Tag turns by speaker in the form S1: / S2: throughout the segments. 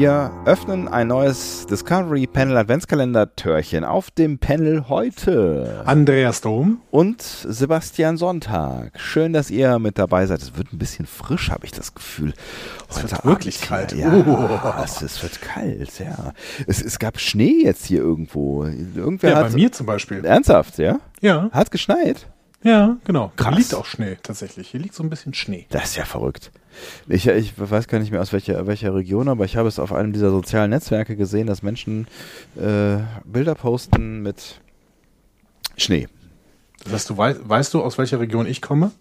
S1: Wir öffnen ein neues Discovery Panel Adventskalender Törchen auf dem Panel heute.
S2: Andreas Dom
S1: und Sebastian Sonntag. Schön, dass ihr mit dabei seid. Es wird ein bisschen frisch, habe ich das Gefühl.
S2: Heute es wird wirklich kalt.
S1: Ja, oh. es, es, wird kalt, ja. Es, es gab Schnee jetzt hier irgendwo.
S2: Irgendwer ja, bei mir zum Beispiel.
S1: Ernsthaft, ja?
S2: Ja.
S1: Hat geschneit?
S2: Ja, genau. Krass. Hier liegt auch Schnee tatsächlich. Hier liegt so ein bisschen Schnee.
S1: Das ist ja verrückt. Ich, ich weiß gar nicht mehr aus welcher, welcher Region, aber ich habe es auf einem dieser sozialen Netzwerke gesehen, dass Menschen äh, Bilder posten mit Schnee.
S2: Das du, weißt, weißt du, aus welcher Region ich komme?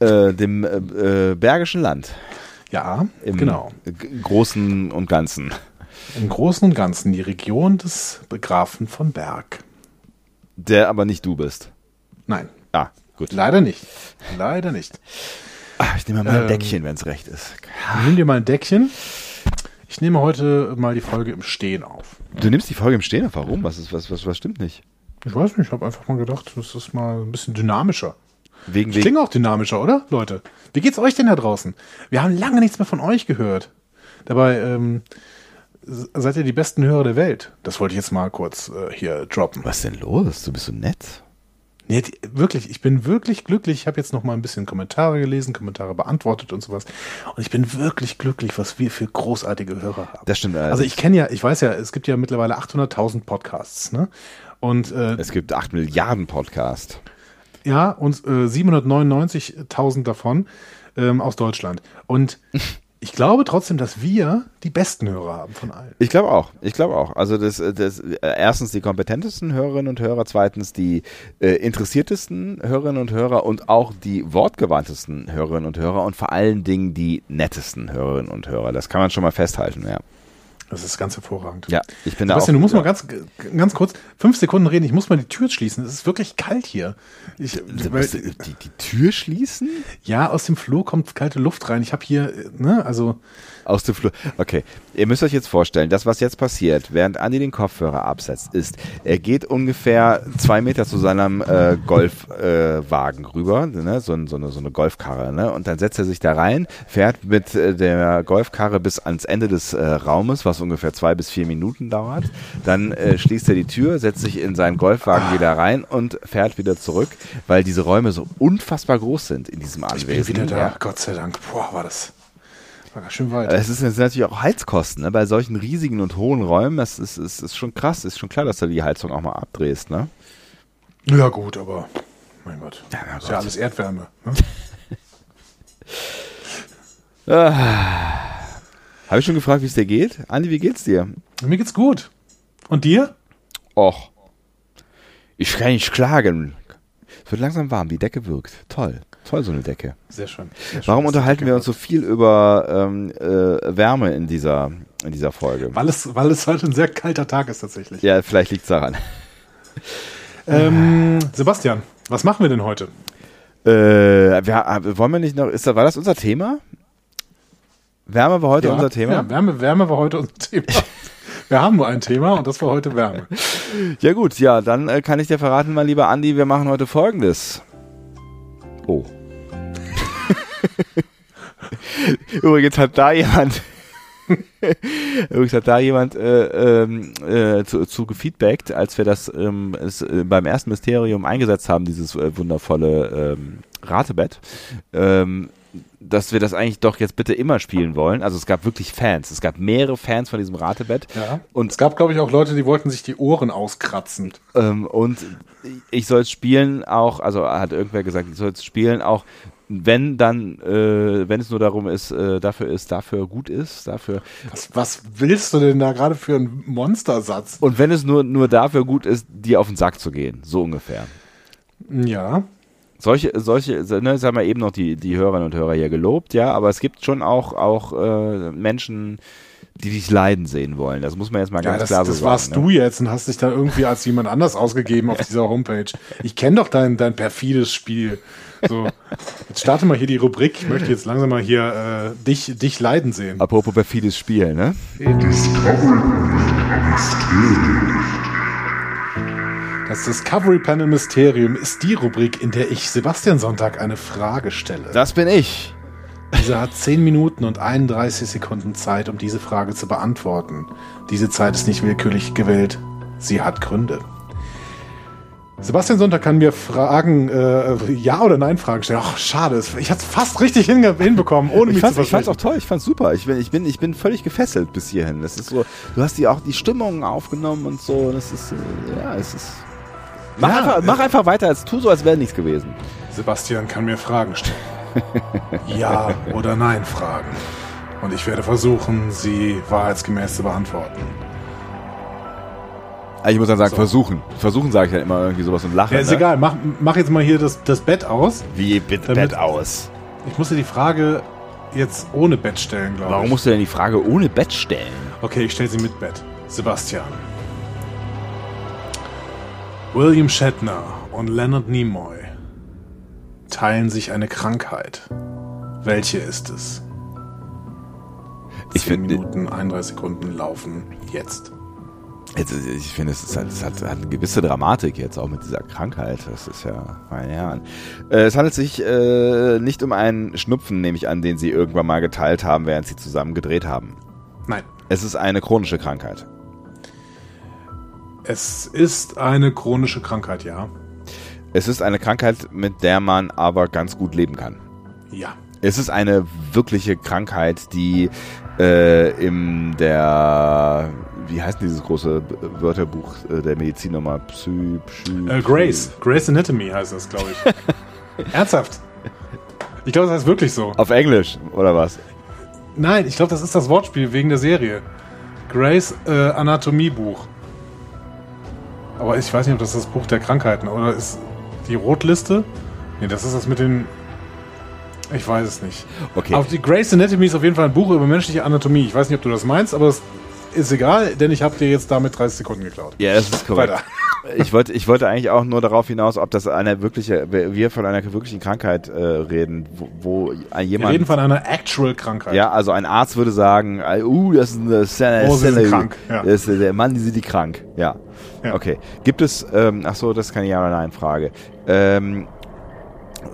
S1: Äh, dem äh, äh Bergischen Land.
S2: Ja,
S1: Im genau. Großen und Ganzen.
S2: Im Großen und Ganzen die Region des Begrafen von Berg.
S1: Der aber nicht du bist.
S2: Nein.
S1: Ah, gut.
S2: Leider nicht. Leider nicht.
S1: Ach, ich nehme mal ein ähm, Deckchen, wenn es recht ist.
S2: Nimm dir mal ein Deckchen. Ich nehme heute mal die Folge im Stehen auf.
S1: Du nimmst die Folge im Stehen auf? Warum? Was, ist, was, was, was stimmt nicht?
S2: Ich weiß nicht, ich habe einfach mal gedacht, das ist mal ein bisschen dynamischer.
S1: Wegen,
S2: ich klinge auch dynamischer, oder, Leute? Wie geht's euch denn da draußen? Wir haben lange nichts mehr von euch gehört. Dabei ähm, seid ihr die besten Hörer der Welt. Das wollte ich jetzt mal kurz äh, hier droppen.
S1: Was ist denn los? Du bist so nett.
S2: Nee, wirklich, ich bin wirklich glücklich. Ich habe jetzt noch mal ein bisschen Kommentare gelesen, Kommentare beantwortet und sowas. Und ich bin wirklich glücklich, was wir für großartige Hörer haben.
S1: Das stimmt.
S2: Also, also ich kenne ja, ich weiß ja, es gibt ja mittlerweile 800.000 Podcasts. Ne? Und äh,
S1: es gibt 8 Milliarden Podcasts.
S2: Ja, und äh, 799.000 davon ähm, aus Deutschland. Und ich glaube trotzdem, dass wir die besten Hörer haben von allen.
S1: Ich glaube auch. Ich glaube auch. Also das, das erstens die kompetentesten Hörerinnen und Hörer, zweitens die äh, interessiertesten Hörerinnen und Hörer und auch die wortgewandtesten Hörerinnen und Hörer und vor allen Dingen die nettesten Hörerinnen und Hörer. Das kann man schon mal festhalten, ja.
S2: Das ist ganz hervorragend.
S1: Ja, ich bin
S2: Sebastian,
S1: da auch.
S2: du musst ja. mal ganz, ganz kurz fünf Sekunden reden. Ich muss mal die Tür schließen. Es ist wirklich kalt hier. Ich,
S1: weil, die, die, Tür schließen?
S2: Ja, aus dem Flur kommt kalte Luft rein. Ich habe hier, ne, also
S1: aus dem Flur. Okay, ihr müsst euch jetzt vorstellen, das, was jetzt passiert, während Andi den Kopfhörer absetzt, ist, er geht ungefähr zwei Meter zu seinem äh, Golfwagen äh, rüber, ne? so, so, eine, so eine Golfkarre, ne? und dann setzt er sich da rein, fährt mit äh, der Golfkarre bis ans Ende des äh, Raumes, was ungefähr zwei bis vier Minuten dauert. Dann äh, schließt er die Tür, setzt sich in seinen Golfwagen wieder rein und fährt wieder zurück, weil diese Räume so unfassbar groß sind in diesem Anwesen. Ich
S2: bin wieder da, ja. Gott sei Dank. Boah, war das
S1: war schön weit. Es ist, natürlich auch Heizkosten, ne? Bei solchen riesigen und hohen Räumen, das ist, ist, ist schon krass. Ist schon klar, dass du die Heizung auch mal abdrehst, ne?
S2: Ja, gut, aber mein Gott. Ja, ist Gott. ja alles Erdwärme. Ne?
S1: ah. Habe ich schon gefragt, wie es dir geht? Andi, wie geht's dir?
S2: Mir geht's gut. Und dir?
S1: Och. Ich kann nicht klagen. Es wird langsam warm, die Decke wirkt. Toll. Toll, so eine Decke.
S2: Sehr schön.
S1: Sehr schön Warum unterhalten wir uns so viel über ähm, äh, Wärme in dieser, in dieser Folge?
S2: Weil es, weil es heute ein sehr kalter Tag ist tatsächlich.
S1: Ja, vielleicht liegt es daran.
S2: Ähm, Sebastian, was machen wir denn heute?
S1: Äh, wir, wollen wir nicht noch, ist, war das unser Thema? Wärme war heute ja, unser Thema?
S2: Ja, Wärme, Wärme war heute unser Thema. Wir haben nur ein Thema und das war heute Wärme.
S1: Ja gut, ja, dann äh, kann ich dir verraten, mein lieber Andi, wir machen heute folgendes. Oh. Übrigens hat da jemand Übrigens hat da jemand äh, ähm, äh, zu, zu gefeedbackt, als wir das ähm, es, äh, beim ersten Mysterium eingesetzt haben, dieses äh, wundervolle ähm, Ratebett, ähm, dass wir das eigentlich doch jetzt bitte immer spielen wollen. Also es gab wirklich Fans. Es gab mehrere Fans von diesem Ratebett.
S2: Ja. Und es gab, glaube ich, auch Leute, die wollten sich die Ohren auskratzen.
S1: Ähm, und ich soll es spielen auch, also hat irgendwer gesagt, ich soll es spielen auch wenn dann, äh, wenn es nur darum ist, äh, dafür ist, dafür gut ist, dafür.
S2: Was, was willst du denn da gerade für einen Monstersatz?
S1: Und wenn es nur, nur dafür gut ist, dir auf den Sack zu gehen, so ungefähr.
S2: Ja.
S1: Solche, solche, ne, das haben wir eben noch die, die Hörerinnen und Hörer hier gelobt, ja, aber es gibt schon auch, auch äh, Menschen, die dich leiden sehen wollen. Das muss man jetzt mal ja, ganz
S2: das,
S1: klar so
S2: das sagen. Das warst ne? du jetzt und hast dich da irgendwie als jemand anders ausgegeben auf dieser Homepage. Ich kenne doch dein, dein perfides Spiel. So, jetzt starte mal hier die Rubrik. Ich möchte jetzt langsam mal hier äh, dich, dich leiden sehen.
S1: Apropos perfides Spiel, ne?
S2: Das Discovery Panel Mysterium ist die Rubrik, in der ich Sebastian Sonntag eine Frage stelle.
S1: Das bin ich.
S2: Dieser hat 10 Minuten und 31 Sekunden Zeit, um diese Frage zu beantworten. Diese Zeit ist nicht willkürlich gewählt. Sie hat Gründe. Sebastian Sonntag kann mir Fragen, äh, Ja- oder Nein-Fragen stellen. Ach, schade. Ich hatte es fast richtig hinbekommen, ohne mich
S1: Ich fand's,
S2: zu
S1: ich fand's auch toll, ich fand's super. Ich bin, ich bin, ich bin völlig gefesselt bis hierhin. Das ist so, du hast die auch die Stimmung aufgenommen und so. Das ist, äh, ja, es ist. Mach,
S2: Ja,
S1: einfach, mach einfach weiter, als tu so, als wäre nichts gewesen.
S2: Sebastian kann mir Fragen stellen. Ja- oder Nein-Fragen. Und ich werde versuchen, sie wahrheitsgemäß zu beantworten.
S1: Also ich muss dann sagen,
S2: So.
S1: versuchen. Versuchen sage ich dann immer irgendwie sowas und lachen.
S2: Ja, ist
S1: ne?
S2: egal. Mach, mach jetzt mal hier das, das Bett aus.
S1: Wie bitte
S2: Damit-
S1: Bett aus?
S2: Ich muss dir die Frage jetzt ohne Bett stellen, glaube ich.
S1: Warum musst du denn die Frage ohne Bett stellen?
S2: Okay, ich stelle sie mit Bett. Sebastian. William Shatner und Leonard Nimoy teilen sich eine Krankheit. Welche ist es?
S1: Ich
S2: 10
S1: finde-
S2: Minuten, 31 Sekunden laufen jetzt.
S1: Jetzt, ich finde, es, halt, es hat, hat eine gewisse Dramatik jetzt auch mit dieser Krankheit. Das ist ja, meine Herren. Äh, es handelt sich äh, nicht um einen Schnupfen, nehme ich an, den sie irgendwann mal geteilt haben, während sie zusammen gedreht haben.
S2: Nein.
S1: Es ist eine chronische Krankheit.
S2: Es ist eine chronische Krankheit, ja.
S1: Es ist eine Krankheit, mit der man aber ganz gut leben kann.
S2: Ja.
S1: Es ist eine wirkliche Krankheit, die äh, in der, wie heißt denn dieses große Wörterbuch äh, der Medizin nochmal? Psy, Psy,
S2: Äh, Grace. Grace Anatomy heißt das, glaube ich. Ernsthaft. Ich glaube, das heißt wirklich so.
S1: Auf Englisch, oder was?
S2: Nein, ich glaube, das ist das Wortspiel wegen der Serie. Grace äh, Anatomiebuch. Aber ich weiß nicht, ob das das Buch der Krankheiten oder ist die Rotliste? Nee, das ist das mit den. Ich weiß es nicht.
S1: Okay.
S2: Auf die Grace Anatomy ist auf jeden Fall ein Buch über menschliche Anatomie. Ich weiß nicht, ob du das meinst, aber es ist egal, denn ich habe dir jetzt damit 30 Sekunden geklaut.
S1: Ja, das ist korrekt.
S2: Weiter.
S1: Ich wollte, ich wollte eigentlich auch nur darauf hinaus, ob das eine wirkliche, wir von einer wirklichen Krankheit äh, reden, wo, wo
S2: Wir
S1: jemand.
S2: reden von einer Actual Krankheit.
S1: ja, also ein Arzt würde sagen, äh, uh, das ist eine Senne,
S2: Oh, sie sind krank, ja.
S1: Das ist, der Mann, die sind die krank. Ja.
S2: Ja.
S1: Okay. Gibt es, ähm, ach so, das ist keine Ja- oder Nein-Frage. Ähm,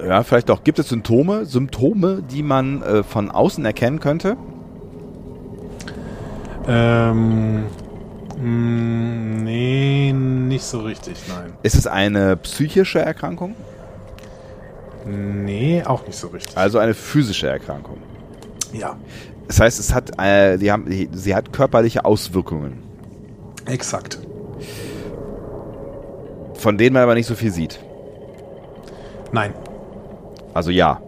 S1: ja, vielleicht doch. Gibt es Symptome, Symptome, die man äh, von außen erkennen könnte?
S2: Ähm. Mh, Nee, nicht so richtig, nein.
S1: Ist es eine psychische Erkrankung?
S2: Nee, auch nicht so richtig.
S1: Also eine physische Erkrankung?
S2: Ja,
S1: Das heißt, es hat, äh, die haben, die, sie hat körperliche Auswirkungen,
S2: exakt.
S1: von denen man aber nicht so viel sieht.
S2: Nein.
S1: Also ja.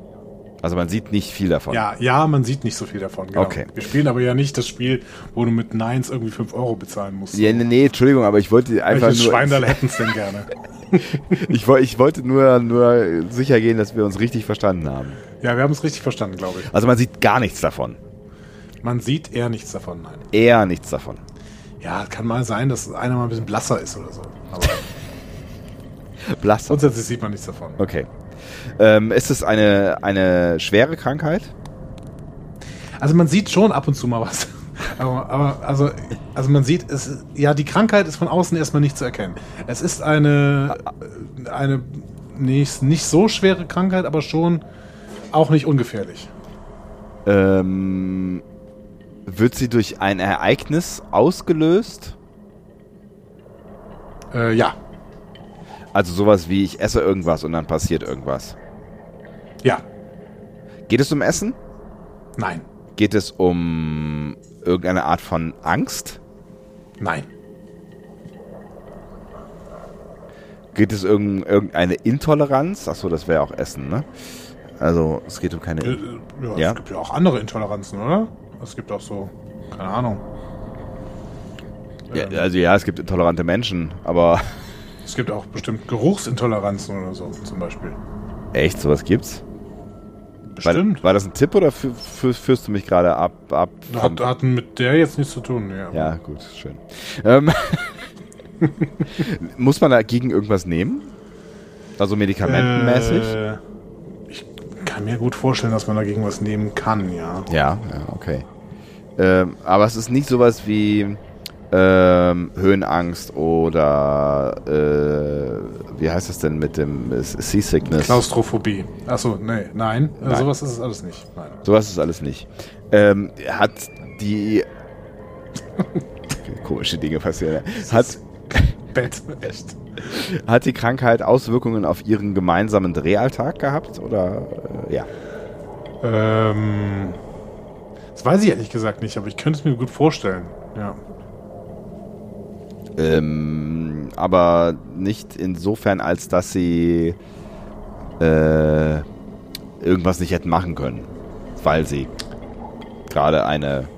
S1: Also man sieht nicht viel davon.
S2: Ja, ja, man sieht nicht so viel davon. Genau.
S1: Okay.
S2: Wir spielen aber ja nicht das Spiel, wo du mit Nines irgendwie 5 Euro bezahlen musst.
S1: Ja, nee, nee, Entschuldigung, aber ich wollte einfach
S2: Welches
S1: nur,
S2: Schwein hätten es denn gerne?
S1: ich, ich wollte nur, nur sicher gehen, dass wir uns richtig verstanden haben.
S2: Ja, wir haben es richtig verstanden, glaube ich.
S1: Also man sieht gar nichts davon.
S2: Man sieht eher nichts davon, nein.
S1: Eher nichts davon.
S2: Ja, kann mal sein, dass einer mal ein bisschen blasser ist oder so. Aber
S1: Blass.
S2: grundsätzlich sieht man nichts davon.
S1: Okay. Ähm, ist es eine, eine schwere Krankheit?
S2: Also man sieht schon ab und zu mal was. Aber, aber also, also man sieht, es, ja, die Krankheit ist von außen erstmal nicht zu erkennen. Es ist eine, eine nicht, nicht so schwere Krankheit, aber schon auch nicht ungefährlich.
S1: Ähm, wird sie durch ein Ereignis ausgelöst?
S2: Äh, ja,
S1: Also sowas wie ich esse irgendwas und dann passiert irgendwas.
S2: ja,
S1: Geht es um Essen?
S2: nein,
S1: Geht es um irgendeine Art von Angst?
S2: nein,
S1: Geht es um irgendeine Intoleranz? Achso, das wäre auch Essen, ne? Also es geht um keine.
S2: Äh, ja,
S1: Ja.
S2: Es gibt ja auch andere Intoleranzen, oder? Es gibt auch so, keine Ahnung.
S1: Ja, also ja, es gibt intolerante Menschen, aber
S2: Es gibt auch bestimmt Geruchsintoleranzen oder so, zum Beispiel.
S1: echt, sowas gibt's?
S2: Bestimmt.
S1: War, war das ein Tipp oder fü fü führst du mich gerade ab? ab
S2: Hat, hat mit der jetzt nichts zu tun, ja.
S1: ja, gut, schön. Ähm, muss man dagegen irgendwas nehmen? Also medikamentenmäßig?
S2: Äh, ich kann mir gut vorstellen, dass man dagegen was nehmen kann, ja.
S1: Ja, ja, okay. Ähm, aber es ist nicht sowas wie ähm, Höhenangst oder äh, wie heißt das denn mit dem Seasickness?
S2: Klaustrophobie. Achso, nee, nein,
S1: Nein.
S2: Sowas ist es alles nicht. Nein.
S1: Sowas ist alles nicht. Ähm, hat die komische Dinge passieren. Hat,
S2: Bett, echt.
S1: hat die Krankheit Auswirkungen auf ihren gemeinsamen Drehalltag gehabt? Oder äh, ja.
S2: Ähm, das weiß ich ehrlich gesagt nicht, aber ich könnte es mir gut vorstellen. Ja.
S1: Ähm, aber nicht insofern, als dass sie äh, irgendwas nicht hätten machen können. Weil sie gerade eine.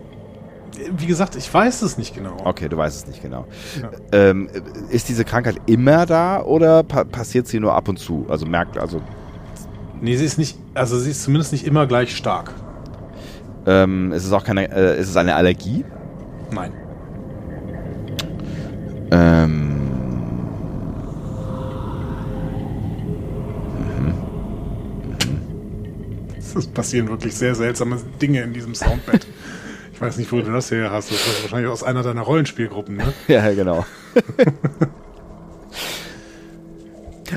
S2: Wie gesagt, ich weiß es nicht genau.
S1: Okay, du weißt es nicht genau.
S2: Ja.
S1: Ähm, ist diese Krankheit immer da oder pa passiert sie nur ab und zu? Also merkt, also
S2: Nee, sie ist nicht, also sie ist zumindest nicht immer gleich stark.
S1: ähm, ist es auch keine, äh, ist es eine Allergie?
S2: Nein.
S1: Ähm,
S2: Es passieren wirklich sehr seltsame Dinge in diesem Soundbed. Ich weiß nicht, wo du das her hast. Das ist wahrscheinlich aus einer deiner Rollenspielgruppen, ne?
S1: ja, genau.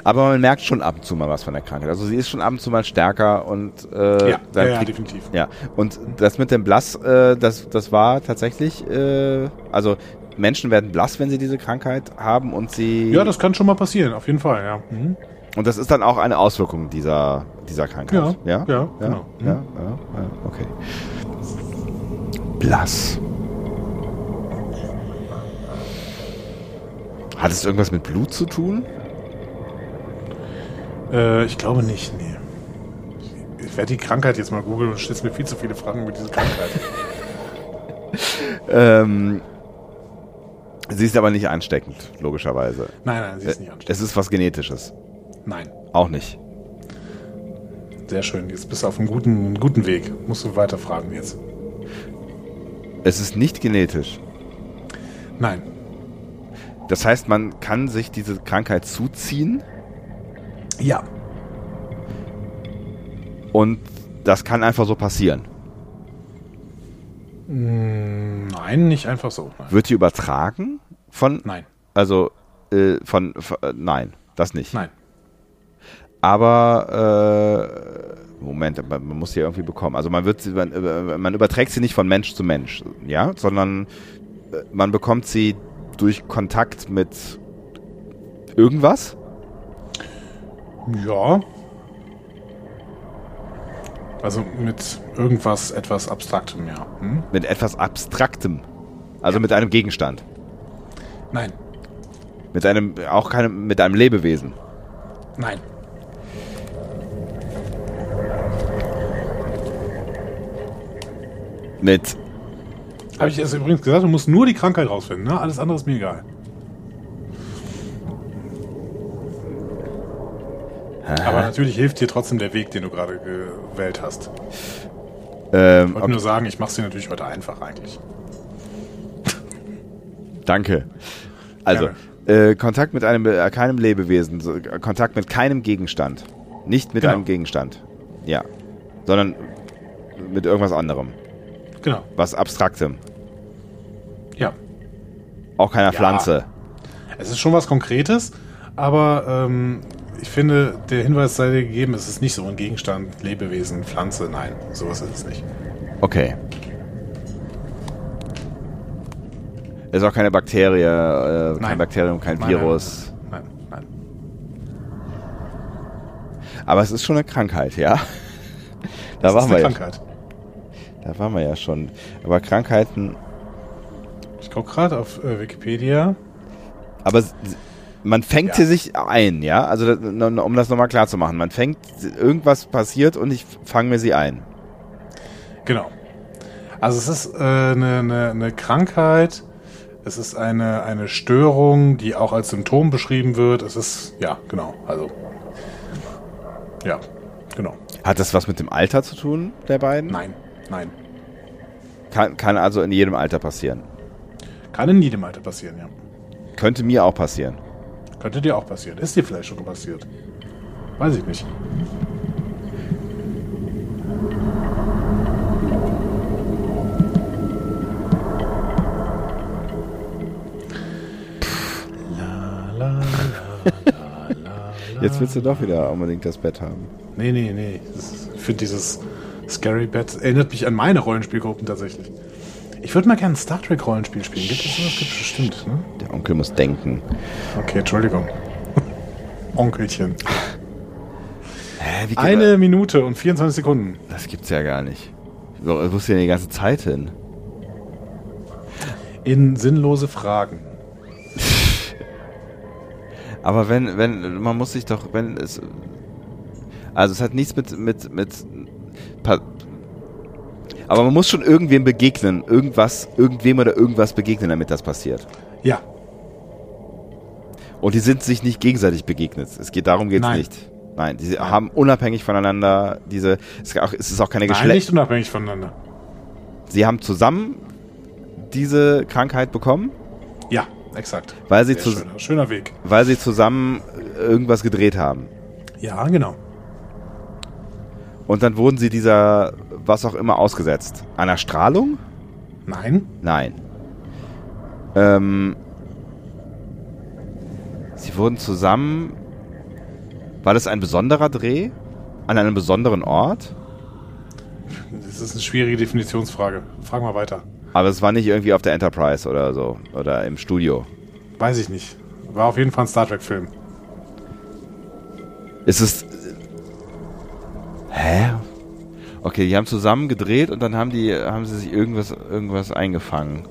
S1: Aber man merkt schon ab und zu mal was von der Krankheit. Also sie ist schon ab und zu mal stärker und äh,
S2: Ja, ja, ja, definitiv.
S1: Ja, und das mit dem Blass, äh, das, das war tatsächlich, äh, also Menschen werden blass, wenn sie diese Krankheit haben und sie.
S2: Ja, das kann schon mal passieren, auf jeden Fall, ja. Mhm.
S1: und das ist dann auch eine Auswirkung dieser, dieser Krankheit.
S2: Ja, ja, genau.
S1: Ja, ja, ja, okay. Blass. Hat es irgendwas mit Blut zu tun?
S2: Äh, ich glaube nicht, nee. Ich werde die Krankheit jetzt mal googeln und stellst mir viel zu viele Fragen über diese Krankheit.
S1: Ähm, sie ist aber nicht ansteckend, logischerweise.
S2: nein, nein, sie ist nicht
S1: Äh,
S2: ansteckend.
S1: Es ist was Genetisches.
S2: Nein.
S1: Auch nicht.
S2: Sehr schön. Jetzt bist du auf einem guten, guten Weg. Musst du weiter fragen jetzt.
S1: Es ist nicht genetisch.
S2: Nein.
S1: Das heißt, man kann sich diese Krankheit zuziehen
S2: Ja.
S1: und das kann einfach so passieren.
S2: Mm, Nein, nicht einfach so. Nein.
S1: Wird die übertragen von,
S2: Nein.
S1: also äh, von, von äh, nein, das nicht.
S2: Nein.
S1: Aber äh, Moment, man, man muss sie ja irgendwie bekommen. Also man wird sie, man, äh, man überträgt sie nicht von Mensch zu Mensch, ja, sondern äh, man bekommt sie durch Kontakt mit irgendwas.
S2: Ja. Also mit irgendwas etwas Abstraktem, ja. Hm?
S1: Mit etwas Abstraktem. Also mit einem Gegenstand.
S2: Nein.
S1: Mit einem, auch keinem, mit einem Lebewesen.
S2: Nein.
S1: Mit,
S2: Habe ich jetzt übrigens gesagt, du musst nur die Krankheit rausfinden, ne? Alles andere ist mir egal. Aber natürlich hilft dir trotzdem der Weg, den du gerade gewählt hast.
S1: ähm,
S2: Ich wollte
S1: okay,
S2: nur sagen, ich mache es dir natürlich heute einfach eigentlich.
S1: danke. Also, äh, Kontakt mit einem, äh, keinem Lebewesen, so, äh, Kontakt mit keinem Gegenstand. Nicht mit
S2: Genau.
S1: einem Gegenstand. Ja. Sondern mit irgendwas anderem.
S2: Genau.
S1: Was Abstraktem.
S2: Ja.
S1: Auch keiner
S2: Ja.
S1: Pflanze.
S2: Es ist schon was Konkretes, aber ähm, ich finde, der Hinweis sei dir gegeben, es ist nicht so ein Gegenstand, Lebewesen, Pflanze, nein, sowas ist es nicht.
S1: Okay. Ist auch keine Bakterie, äh, kein
S2: Nein.
S1: Bakterium, kein
S2: Nein,
S1: Virus.
S2: Nein, nein.
S1: Aber es ist schon eine Krankheit, ja. Da
S2: Das
S1: waren
S2: ist
S1: wir
S2: eine
S1: ja.
S2: Krankheit.
S1: Da waren wir ja schon. Aber Krankheiten.
S2: Ich gucke gerade auf äh, Wikipedia.
S1: Aber man fängt
S2: Ja.
S1: sie sich ein, ja? Also, um das nochmal klar zu machen. Man fängt, irgendwas passiert und ich fange mir sie ein.
S2: Genau. Also es ist äh, eine, eine, eine Krankheit, es ist eine, eine Störung, die auch als Symptom beschrieben wird. Es ist, ja, genau, also. Ja, genau.
S1: Hat das was mit dem Alter zu tun, der beiden?
S2: Nein, nein.
S1: Kann, kann also in jedem Alter passieren.
S2: Kann in jedem Alter passieren, ja.
S1: Könnte mir auch passieren.
S2: Könnte dir auch passieren. Ist dir vielleicht schon passiert. Weiß ich nicht.
S1: Jetzt willst du doch wieder unbedingt das Bett haben.
S2: Nee, nee, nee. Ich finde dieses Scary Bett erinnert mich an meine Rollenspielgruppen tatsächlich. Ich würde mal gerne ein Star Trek Rollenspiel spielen. Gibt es sowas? Gibt es bestimmt, ne?
S1: Der Onkel muss denken.
S2: Okay, Entschuldigung. Onkelchen.
S1: Hä, wie geht
S2: Eine Minute und 24 Sekunden.
S1: Das gibt's ja gar nicht. Wo ist denn die ganze Zeit hin?
S2: In sinnlose Fragen.
S1: Aber wenn, wenn, man muss sich doch, wenn es. Also es hat nichts mit, mit, mit. Aber man muss schon irgendwem begegnen. Irgendwas, irgendwem oder irgendwas begegnen, damit das passiert.
S2: Ja,
S1: Und die sind sich nicht gegenseitig begegnet. Es geht darum geht's
S2: Nein.
S1: nicht. Nein, die haben unabhängig voneinander diese. Es ist auch, es ist auch keine
S2: Nein,
S1: Geschlecht.
S2: nicht unabhängig voneinander.
S1: Sie haben zusammen diese Krankheit bekommen,
S2: Ja, exakt.
S1: weil sie, zu,
S2: schöner, schöner Weg.
S1: weil sie zusammen irgendwas gedreht haben.
S2: Ja, genau.
S1: Und dann wurden sie dieser, was auch immer, ausgesetzt. Einer Strahlung?
S2: Nein,
S1: Nein. Ähm, sie wurden zusammen. War das ein besonderer Dreh? An einem besonderen Ort?
S2: das ist eine schwierige Definitionsfrage. Frag mal weiter.
S1: Aber es war nicht irgendwie auf der Enterprise oder so. Oder im Studio.
S2: Weiß ich nicht. War auf jeden Fall ein Star Trek-Film.
S1: Ist es. Hä? Okay, die haben zusammen gedreht und dann haben die, haben sie sich irgendwas, irgendwas eingefangen.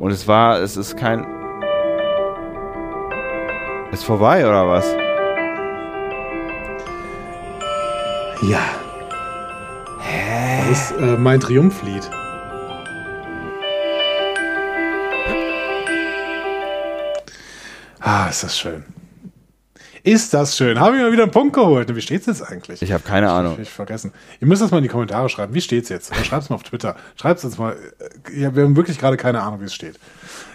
S1: Und es war, es ist kein. Ist vorbei oder was?
S2: Ja. Hä? Das ist äh, mein Triumphlied. Ah, ist das schön. Ist das schön. Habe ich mal wieder einen Punkt geholt. Wie steht's jetzt eigentlich?
S1: Ich habe keine Ahnung.
S2: Hab ich vergessen. Ihr müsst das mal in die Kommentare schreiben. Wie steht's jetzt? Oder schreibt's mal auf Twitter. Schreibt's uns mal. Ja, wir haben wirklich gerade keine Ahnung, wie es steht.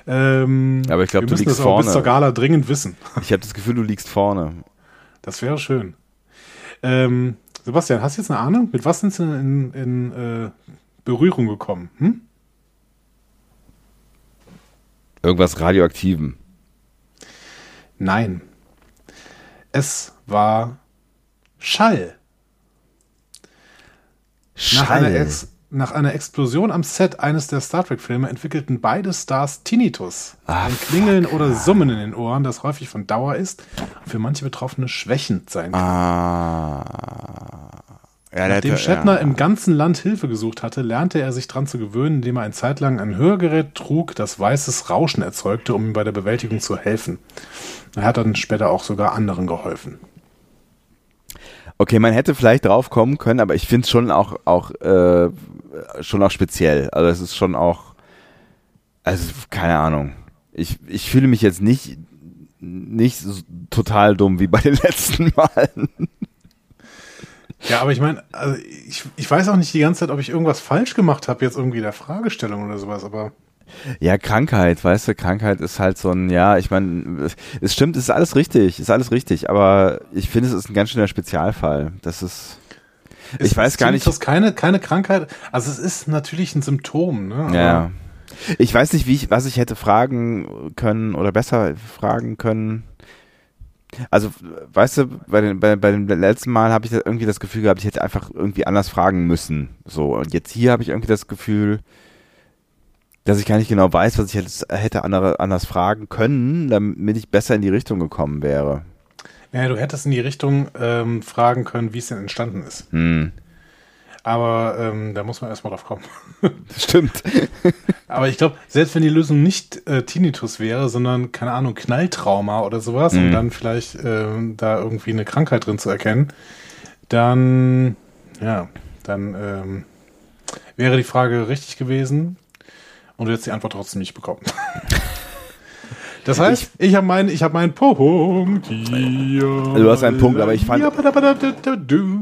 S2: Ähm,
S1: Aber ich glaub,
S2: wir
S1: du
S2: müssen
S1: liegst
S2: das auch bis
S1: vorne.
S2: zur Gala dringend wissen.
S1: Ich habe das Gefühl, du liegst vorne.
S2: Das wäre schön. Ähm, Sebastian, hast du jetzt eine Ahnung? Mit was sind Sie in, in äh, Berührung gekommen? Hm?
S1: Irgendwas Radioaktiven.
S2: Nein. Es war Schall. Nach einer, Ex nach einer Explosion am Set eines der Star Trek-Filme entwickelten beide Stars Tinnitus.
S1: Ah,
S2: ein Klingeln oder Summen in den Ohren, das häufig von Dauer ist und für manche Betroffene schwächend sein kann.
S1: Ah. Ja,
S2: Nachdem
S1: hatte-
S2: Shatner
S1: ja.
S2: im ganzen Land Hilfe gesucht hatte, lernte er sich dran zu gewöhnen, indem er eine Zeit lang ein Hörgerät trug, das weißes Rauschen erzeugte, um ihm bei der Bewältigung zu helfen. Er hat dann später auch sogar anderen geholfen.
S1: Okay, man hätte vielleicht drauf kommen können, aber ich finde es schon auch, auch, äh, schon auch speziell. Also es ist schon auch, also keine Ahnung. Ich, ich fühle mich jetzt nicht, nicht so total dumm wie bei den letzten Malen.
S2: Ja, aber ich meine, also ich, ich weiß auch nicht die ganze Zeit, ob ich irgendwas falsch gemacht habe, jetzt irgendwie in der Fragestellung oder sowas, aber
S1: Ja, Krankheit, weißt du, Krankheit ist halt so ein, ja, ich meine, es stimmt, es ist alles richtig, ist alles richtig, aber ich finde, es ist ein ganz schöner Spezialfall. Das ist, ich
S2: ist
S1: weiß gar nicht,
S2: Tinnitus keine, keine Krankheit. Also es ist natürlich ein Symptom, ne? Aber
S1: ja. Ich weiß nicht, wie ich, was ich hätte fragen können oder besser fragen können. Also, weißt du, bei, den, bei, bei dem letzten Mal habe ich irgendwie das Gefühl gehabt, ich hätte einfach irgendwie anders fragen müssen. So, und jetzt hier habe ich irgendwie das Gefühl, dass ich gar nicht genau weiß, was ich hätte, hätte andere, anders fragen können, damit ich besser in die Richtung gekommen wäre.
S2: Ja, du hättest in die Richtung ähm, fragen können, wie es denn entstanden ist.
S1: Hm,
S2: Aber ähm, da muss man erstmal drauf kommen.
S1: stimmt.
S2: Aber ich glaube, selbst wenn die Lösung nicht äh, Tinnitus wäre, sondern, keine Ahnung, Knalltrauma oder sowas
S1: Mhm.
S2: und dann vielleicht ähm, da irgendwie eine Krankheit drin zu erkennen, dann, ja, dann ähm, wäre die Frage richtig gewesen und du hättest die Antwort trotzdem nicht bekommen. Das heißt, ich habe meinen, ich habe meinen Punkt. hier.
S1: Du hast einen Punkt, aber ich fand-
S2: Ja.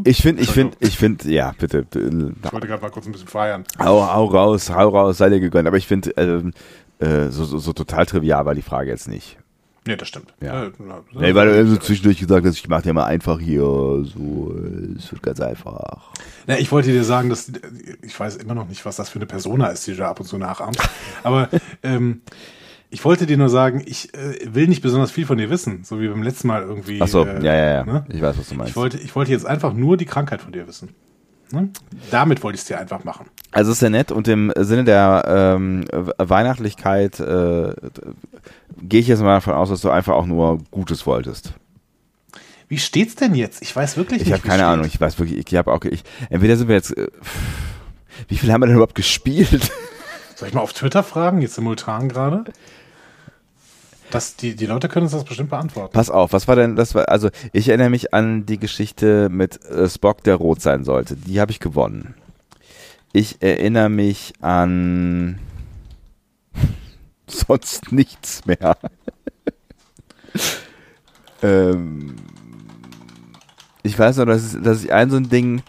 S1: Ich finde, ich finde, ich finde, ja, bitte.
S2: Ich wollte gerade mal kurz ein bisschen feiern.
S1: Hau, hau raus, hau raus, sei dir gegönnt. Aber ich finde, ähm, äh, so, so, so total trivial war die Frage jetzt nicht.
S2: Nee, das stimmt.
S1: Ja.
S2: Äh, na,
S1: Nee, weil du so zwischendurch gesagt hast, ich mach dir mal einfach hier so, äh, es wird ganz einfach.
S2: Na, ich wollte dir sagen, dass ich weiß immer noch nicht, was das für eine Persona ist, die du da ab und zu nachahmst. Aber ähm, Ich wollte dir nur sagen, ich äh, will nicht besonders viel von dir wissen, so wie beim letzten Mal irgendwie.
S1: Ach so,
S2: äh,
S1: ja, ja, ja.
S2: ne?
S1: Ich weiß, was du meinst.
S2: Ich wollte, ich wollte jetzt einfach nur die Krankheit von dir wissen. Ne? Damit wollte ich es dir einfach machen.
S1: Also ist sehr nett und im Sinne der ähm, Weihnachtlichkeit äh, gehe ich jetzt mal davon aus, dass du einfach auch nur Gutes wolltest.
S2: Wie steht's denn jetzt? Ich weiß wirklich
S1: Ich
S2: nicht.
S1: habe
S2: wie
S1: keine
S2: steht.
S1: Ahnung. Ich weiß wirklich. Ich habe auch. Ich, entweder sind wir jetzt. Äh, wie viel haben wir denn überhaupt gespielt?
S2: Soll ich mal auf Twitter fragen, jetzt simultan gerade? Das, die, die Leute können uns das bestimmt beantworten.
S1: Pass auf. Was war denn das? War, also ich erinnere mich an die Geschichte mit äh, Spock, der rot sein sollte. Die habe ich gewonnen. Ich erinnere mich an sonst nichts mehr. ähm, ich weiß noch, dass, dass ich ein so ein Ding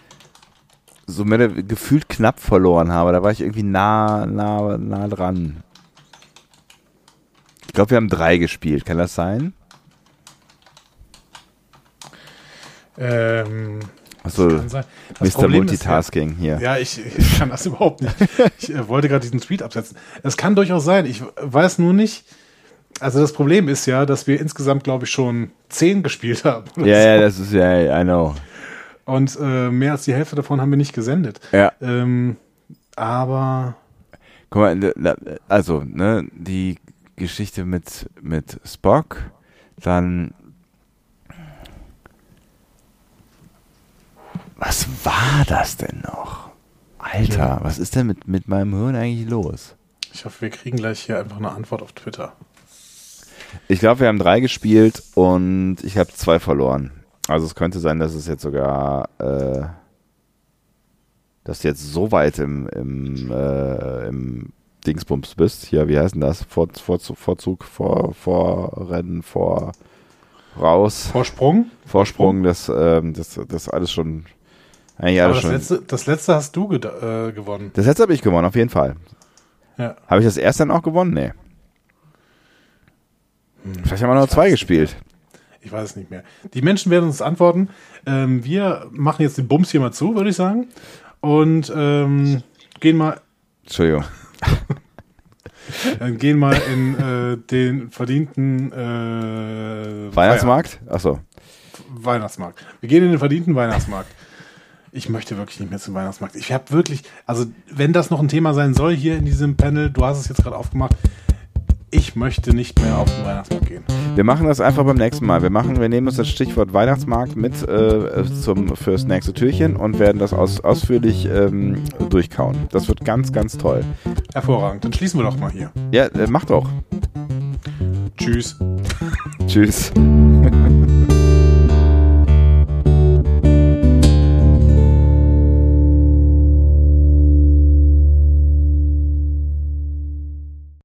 S1: so mehr gefühlt knapp verloren habe. Da war ich irgendwie nah, nah, nah dran. Ich glaube, wir haben drei gespielt. Kann das sein?
S2: Ähm,
S1: Achso, Mr.
S2: Problem ist,
S1: Multitasking hier.
S2: Ja, ich, ich kann das überhaupt nicht. Ich äh, wollte gerade diesen Tweet absetzen. Es kann durchaus sein. Ich weiß nur nicht. Also das Problem ist ja, dass wir insgesamt, glaube ich, schon zehn gespielt haben.
S1: Ja,
S2: so.
S1: ja, das ist ja, I know.
S2: Und äh, mehr als die Hälfte davon haben wir nicht gesendet.
S1: Ja.
S2: Ähm, aber
S1: Guck mal, also, ne, die Geschichte mit, mit Spock, dann. Was war das denn noch? Alter, was ist denn mit, mit meinem Hirn eigentlich los?
S2: ich hoffe, wir kriegen gleich hier einfach eine Antwort auf Twitter.
S1: Ich glaube, wir haben drei gespielt und ich habe zwei verloren. Also es könnte sein, dass es jetzt sogar, äh, dass du jetzt so weit im, im, äh, im Dingsbums bist. Hier, wie heißt denn das? Vor, Vorzug, Vorzug, vor, Vorrennen, vor, raus,
S2: Vorsprung?
S1: Vorsprung, das, ähm, das, das alles schon, eigentlich
S2: Aber
S1: alles
S2: das
S1: schon.
S2: letzte, das letzte hast du ged- äh, gewonnen.
S1: Das letzte habe ich gewonnen, auf jeden Fall.
S2: Ja.
S1: Habe ich das erste dann auch gewonnen? Nee. Vielleicht haben wir nur zwei gespielt.
S2: Ich weiß es nicht mehr. Die Menschen werden uns antworten. Ähm, wir machen jetzt den Bums hier mal zu, würde ich sagen. Und ähm, gehen mal
S1: Entschuldigung.
S2: äh, gehen mal in äh, den verdienten äh,
S1: Weihnachtsmarkt? Achso.
S2: Weihnachtsmarkt. Wir gehen in den verdienten Weihnachtsmarkt. Ich möchte wirklich nicht mehr zum Weihnachtsmarkt. Ich habe wirklich, also wenn das noch ein Thema sein soll hier in diesem Panel, du hast es jetzt gerade aufgemacht, ich möchte nicht mehr auf den Weihnachtsmarkt gehen.
S1: Wir machen das einfach beim nächsten Mal. Wir machen, wir nehmen uns das Stichwort Weihnachtsmarkt mit äh, zum fürs nächste Türchen und werden das aus, ausführlich ähm, durchkauen. Das wird ganz, ganz toll.
S2: Hervorragend. Dann schließen wir doch mal hier.
S1: Ja, äh, mach doch.
S2: Tschüss.
S1: Tschüss.